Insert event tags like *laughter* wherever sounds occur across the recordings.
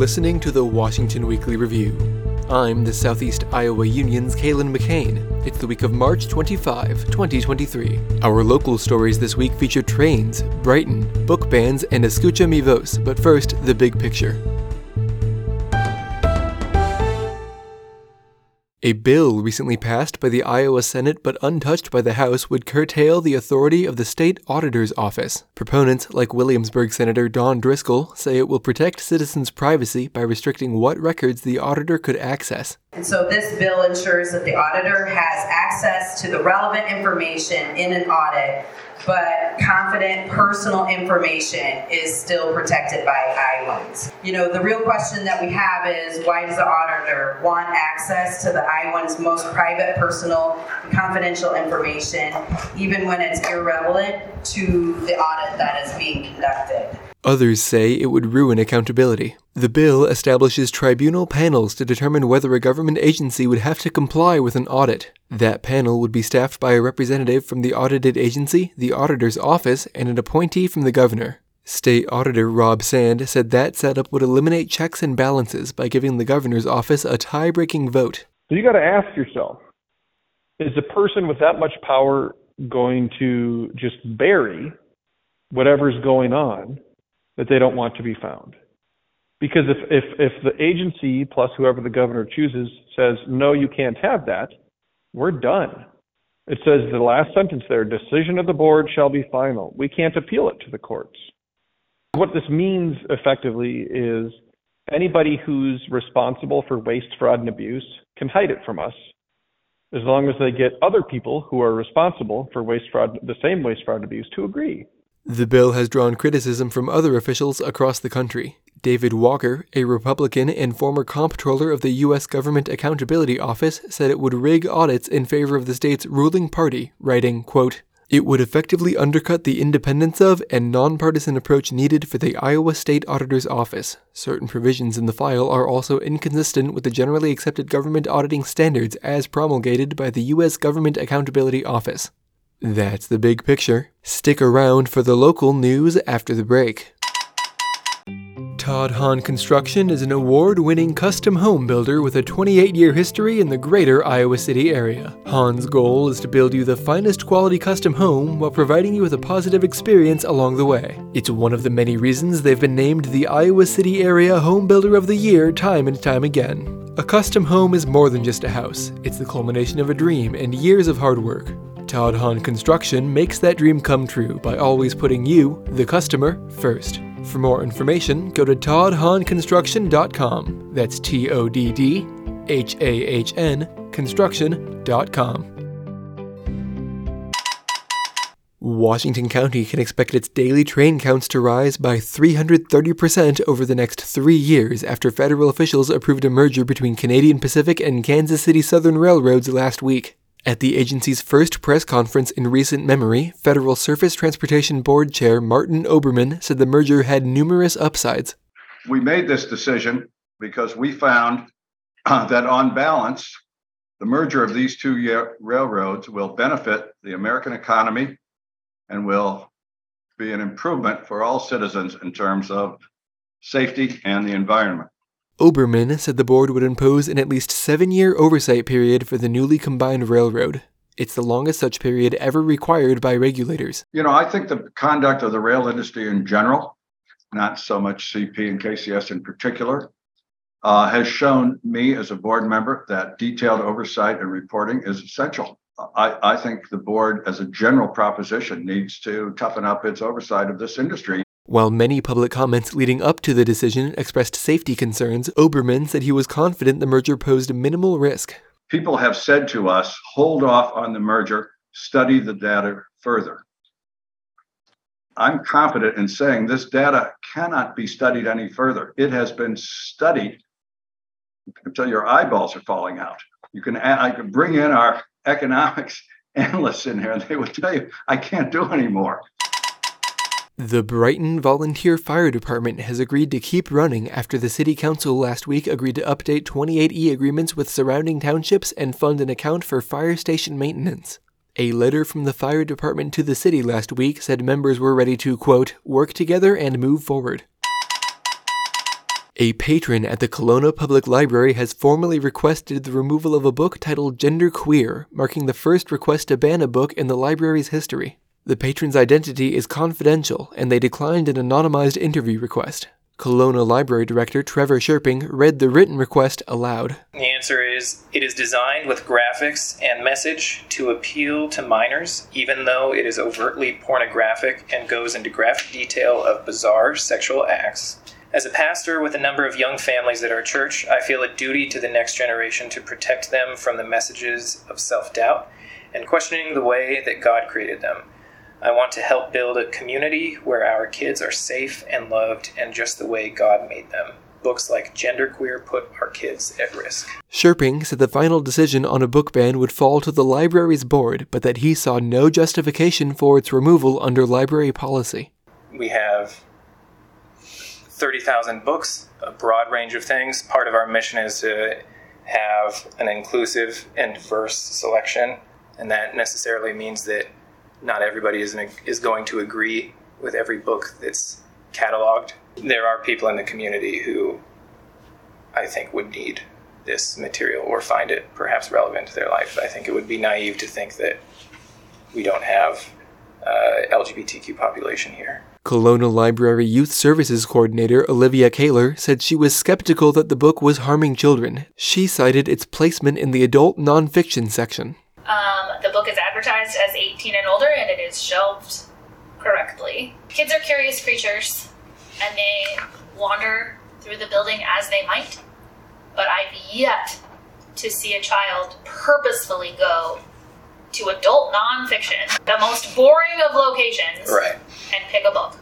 listening to the Washington Weekly Review. I'm the Southeast Iowa Union's Kalen McCain. It's the week of March 25, 2023. Our local stories this week feature trains, Brighton, book bans, and Escucha Mi Voz, but first, the big picture. A bill recently passed by the Iowa Senate but untouched by the House would curtail the authority of the state auditor's office. Proponents, like Williamsburg Senator Dawn Driscoll, say it will protect citizens' privacy by restricting what records the auditor could access. And so this bill ensures that the auditor has access to the relevant information in an audit but confident personal information is still protected by Iowans. You know, the real question that we have is why does the auditor want access to the Iowans' most private, personal, confidential information, even when it's irrelevant to the audit that is being conducted? Others say it would ruin accountability. The bill establishes tribunal panels to determine whether a government agency would have to comply with an audit. That panel would be staffed by a representative from the audited agency, the auditor's office, and an appointee from the governor. State Auditor Rob Sand said that setup would eliminate checks and balances by giving the governor's office a tie breaking vote. So you got to ask yourself is a person with that much power going to just bury whatever's going on that they don't want to be found. Because if, if, if the agency plus whoever the governor chooses says, no, you can't have that, we're done. It says the last sentence there, decision of the board shall be final. We can't appeal it to the courts. What this means effectively is anybody who's responsible for waste, fraud, and abuse can hide it from us as long as they get other people who are responsible for waste, fraud, the same waste, fraud, and abuse to agree. The bill has drawn criticism from other officials across the country. David Walker, a Republican and former comptroller of the U.S. Government Accountability Office, said it would rig audits in favor of the state's ruling party, writing, quote, it would effectively undercut the independence of and nonpartisan approach needed for the Iowa State Auditor's Office. Certain provisions in the file are also inconsistent with the generally accepted government auditing standards as promulgated by the U.S. Government Accountability Office. That's the big picture. Stick around for the local news after the break. Todd Hahn Construction is an award winning custom home builder with a 28 year history in the greater Iowa City area. Hahn's goal is to build you the finest quality custom home while providing you with a positive experience along the way. It's one of the many reasons they've been named the Iowa City Area Home Builder of the Year time and time again. A custom home is more than just a house, it's the culmination of a dream and years of hard work. Todd Hahn Construction makes that dream come true by always putting you, the customer, first. For more information, go to toddhahnconstruction.com. That's T O D D H A H N construction.com. Washington County can expect its daily train counts to rise by 330% over the next three years after federal officials approved a merger between Canadian Pacific and Kansas City Southern Railroads last week. At the agency's first press conference in recent memory, Federal Surface Transportation Board Chair Martin Oberman said the merger had numerous upsides. We made this decision because we found uh, that on balance, the merger of these two railroads will benefit the American economy and will be an improvement for all citizens in terms of safety and the environment. Oberman said the board would impose an at least seven year oversight period for the newly combined railroad. It's the longest such period ever required by regulators. You know, I think the conduct of the rail industry in general, not so much CP and KCS in particular, uh, has shown me as a board member that detailed oversight and reporting is essential. I, I think the board, as a general proposition, needs to toughen up its oversight of this industry. While many public comments leading up to the decision expressed safety concerns, Oberman said he was confident the merger posed minimal risk. People have said to us, hold off on the merger, study the data further. I'm confident in saying this data cannot be studied any further. It has been studied until your eyeballs are falling out. You can I can bring in our economics *laughs* analysts in here and they would tell you I can't do anymore. The Brighton Volunteer Fire Department has agreed to keep running after the City Council last week agreed to update 28E agreements with surrounding townships and fund an account for fire station maintenance. A letter from the fire department to the city last week said members were ready to, quote, work together and move forward. A patron at the Kalona Public Library has formally requested the removal of a book titled Gender Queer, marking the first request to ban a book in the library's history. The patron's identity is confidential, and they declined an anonymized interview request. Kalona Library Director Trevor Sherping read the written request aloud. The answer is it is designed with graphics and message to appeal to minors, even though it is overtly pornographic and goes into graphic detail of bizarre sexual acts. As a pastor with a number of young families at our church, I feel a duty to the next generation to protect them from the messages of self doubt and questioning the way that God created them. I want to help build a community where our kids are safe and loved and just the way God made them. Books like Genderqueer put our kids at risk. Sherping said the final decision on a book ban would fall to the library's board, but that he saw no justification for its removal under library policy. We have 30,000 books, a broad range of things. Part of our mission is to have an inclusive and diverse selection, and that necessarily means that not everybody is, is going to agree with every book that's cataloged. There are people in the community who I think would need this material or find it perhaps relevant to their life. I think it would be naive to think that we don't have uh, LGBTQ population here. Kalona Library Youth Services Coordinator Olivia Kaler said she was skeptical that the book was harming children. She cited its placement in the adult nonfiction section. Um, the book is advertised as 18 and older, and it is shelved correctly. Kids are curious creatures, and they wander through the building as they might, but I've yet to see a child purposefully go to adult nonfiction, the most boring of locations, right. and pick a book.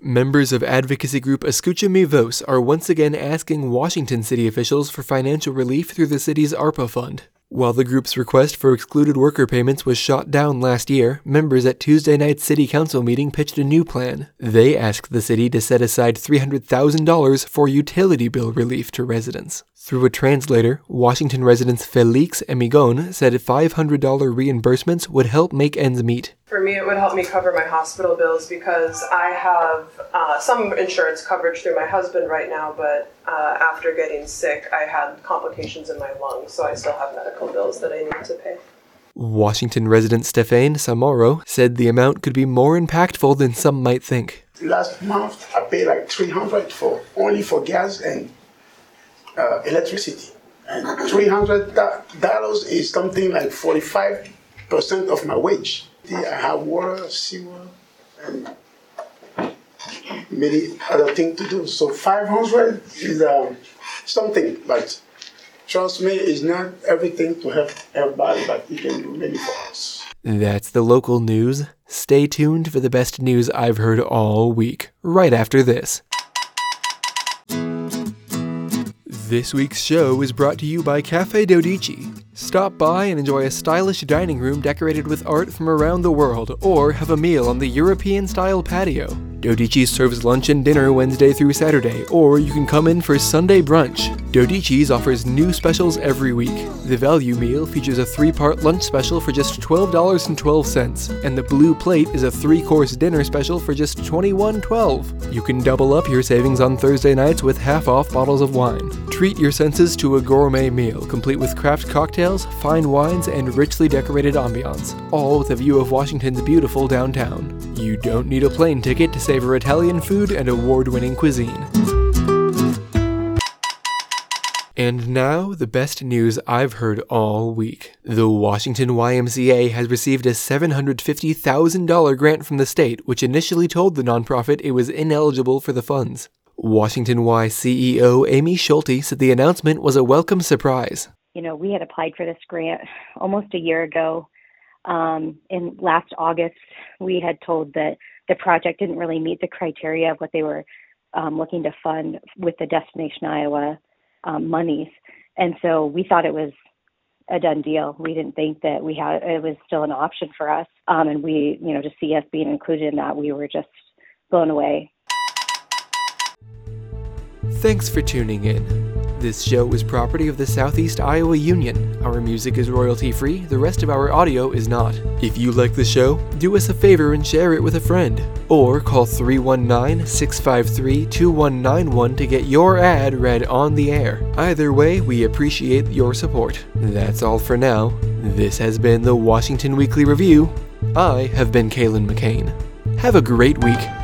Members of advocacy group Escucha Mi Voz are once again asking Washington city officials for financial relief through the city's ARPA fund. While the group's request for excluded worker payments was shot down last year, members at Tuesday night's city council meeting pitched a new plan. They asked the city to set aside $300,000 for utility bill relief to residents. Through a translator, Washington resident Felix Emigon said $500 reimbursements would help make ends meet. For me, it would help me cover my hospital bills because I have uh, some insurance coverage through my husband right now, but uh, after getting sick, I had complications in my lungs, so I still have medical bills that I need to pay. Washington resident Stefan Samoro said the amount could be more impactful than some might think. Last month, I paid like 300 for only for gas and uh, electricity. And $300 is something like 45% of my wage. I have water, sewer, and many other things to do. So 500 is um, something, but trust me, it's not everything to help everybody, but it can do many for us. That's the local news. Stay tuned for the best news I've heard all week, right after this. This week's show is brought to you by Cafe Dodici. Stop by and enjoy a stylish dining room decorated with art from around the world, or have a meal on the European style patio. Dodici serves lunch and dinner Wednesday through Saturday, or you can come in for Sunday brunch. Dodici's offers new specials every week. The value meal features a three part lunch special for just $12.12, and the blue plate is a three course dinner special for just $21.12. You can double up your savings on Thursday nights with half off bottles of wine. Treat your senses to a gourmet meal, complete with craft cocktails, fine wines, and richly decorated ambiance, all with a view of Washington's beautiful downtown. You don't need a plane ticket to savor Italian food and award winning cuisine. And now, the best news I've heard all week. The Washington YMCA has received a $750,000 grant from the state, which initially told the nonprofit it was ineligible for the funds. Washington Y CEO Amy Schulte said the announcement was a welcome surprise. You know, we had applied for this grant almost a year ago. Um, in last August, we had told that the project didn't really meet the criteria of what they were um, looking to fund with the Destination Iowa um, monies, and so we thought it was a done deal. We didn't think that we had it was still an option for us, um, and we, you know, to see us being included in that, we were just blown away. Thanks for tuning in. This show is property of the Southeast Iowa Union. Our music is royalty free, the rest of our audio is not. If you like the show, do us a favor and share it with a friend. Or call 319 653 2191 to get your ad read on the air. Either way, we appreciate your support. That's all for now. This has been the Washington Weekly Review. I have been Kalen McCain. Have a great week.